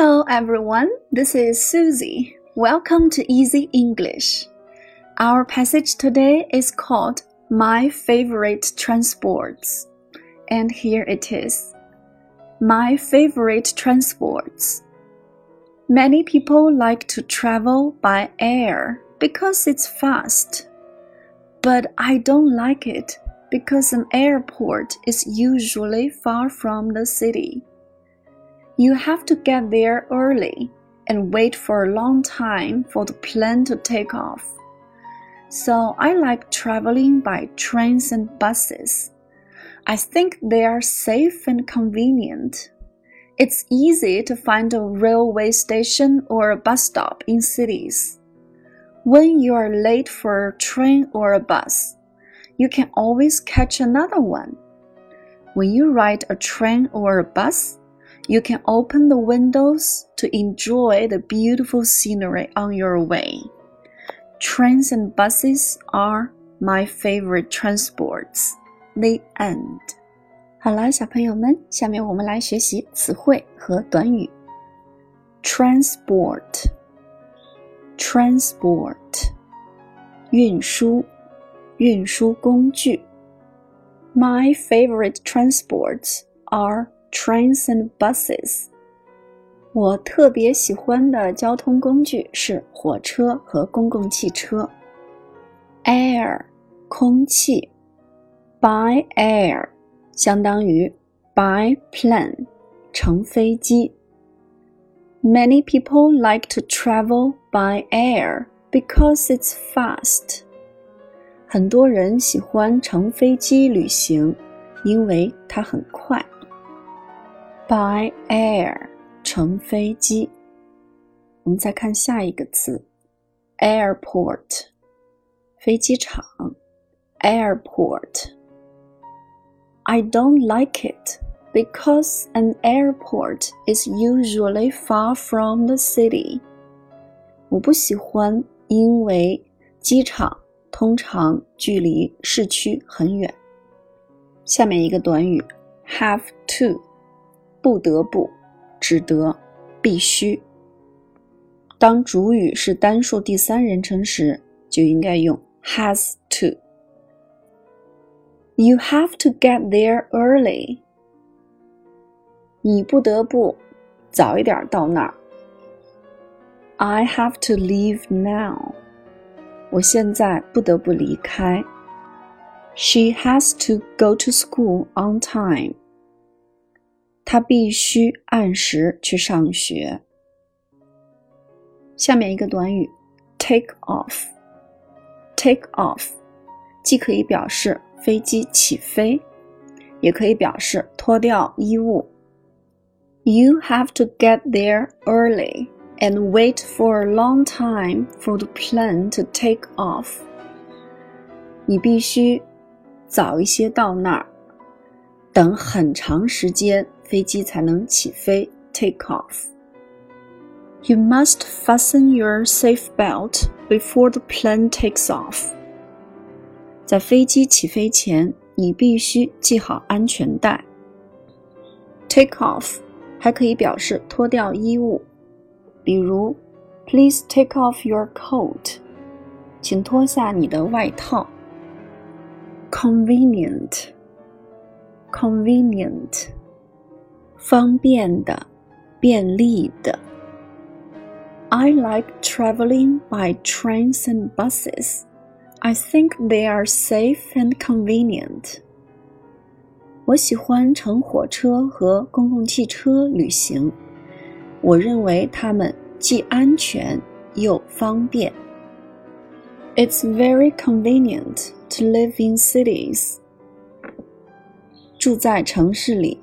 Hello everyone, this is Susie. Welcome to Easy English. Our passage today is called My Favorite Transports. And here it is. My favorite transports. Many people like to travel by air because it's fast. But I don't like it because an airport is usually far from the city. You have to get there early and wait for a long time for the plane to take off. So I like traveling by trains and buses. I think they are safe and convenient. It's easy to find a railway station or a bus stop in cities. When you are late for a train or a bus, you can always catch another one. When you ride a train or a bus, you can open the windows to enjoy the beautiful scenery on your way. Trains and buses are my favorite transports. The end. 好了，小朋友们，下面我们来学习词汇和短语。Transport，transport，运输。运输工具。My favorite transports are trains and buses. 我特别喜欢的交通工具是火车和公共汽车。Air，空气。By air，相当于 by plane，乘飞机。Many people like to travel by air because it's fast. 很多人喜欢乘飞机旅行，因为它很快。 By air，乘飞机。我们再看下一个词，airport，飞机场。Airport。I don't like it because an airport is usually far from the city。我不喜欢，因为机场。通常距离市区很远。下面一个短语，have to， 不得不，只得，必须。当主语是单数第三人称时，就应该用 has to。You have to get there early。你不得不早一点到那儿。I have to leave now。我现在不得不离开。She has to go to school on time. 她必须按时去上学。下面一个短语，take off。take off 既可以表示飞机起飞，也可以表示脱掉衣物。You have to get there early and wait for a long time for the plane to take off. 你必须早一些到那儿，等很长时间 飞机才能起飞 take off. You must fasten your safe belt before the plane takes off. 在飞机起飞前，你必须系好安全带。Take off 还可以表示脱掉衣物。比如，Please take off your coat，请脱下你的外套。Convenient，convenient， 方便的，便利的。I like traveling by trains and buses. I think they are safe and convenient. 我喜欢乘火车和公共汽车旅行。我认为它们既安全又方便。It's very convenient to live in cities. 住在城市里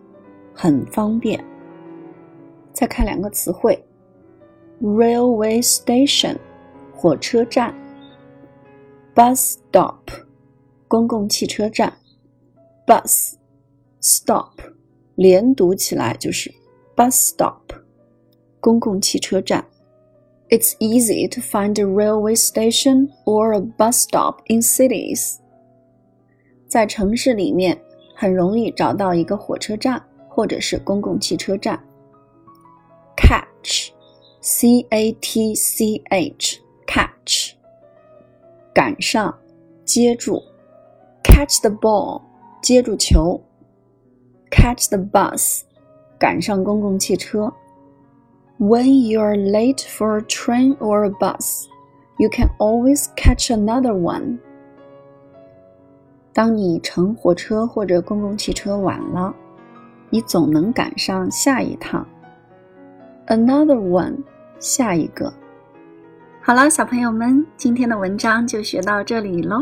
很方便。再看两个词汇：railway station 火车站，bus stop 公共汽车站，bus stop 连读起来就是 bus stop。公共汽车站。It's easy to find a railway station or a bus stop in cities. 在城市里面很容易找到一个火车站或者是公共汽车站。 catch，c a t c h，catch，赶上，接住，catch the ball，接住球，catch the bus，赶上公共汽车。When you're late for a train or a bus, you can always catch another one. 当你乘火车或者公共汽车晚了， 你总能赶上下一趟。Another one，下一个。好了，小朋友们，今天的文章就学到这里喽。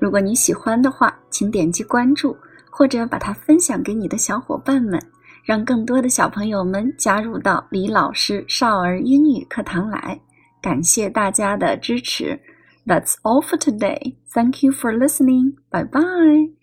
如果你喜欢的话，请点击关注，或者把它分享给你的小伙伴们，让更多的小朋友们加入到李老师少儿英语课堂来。感谢大家的支持。That's all for today. Thank you for listening. Bye bye.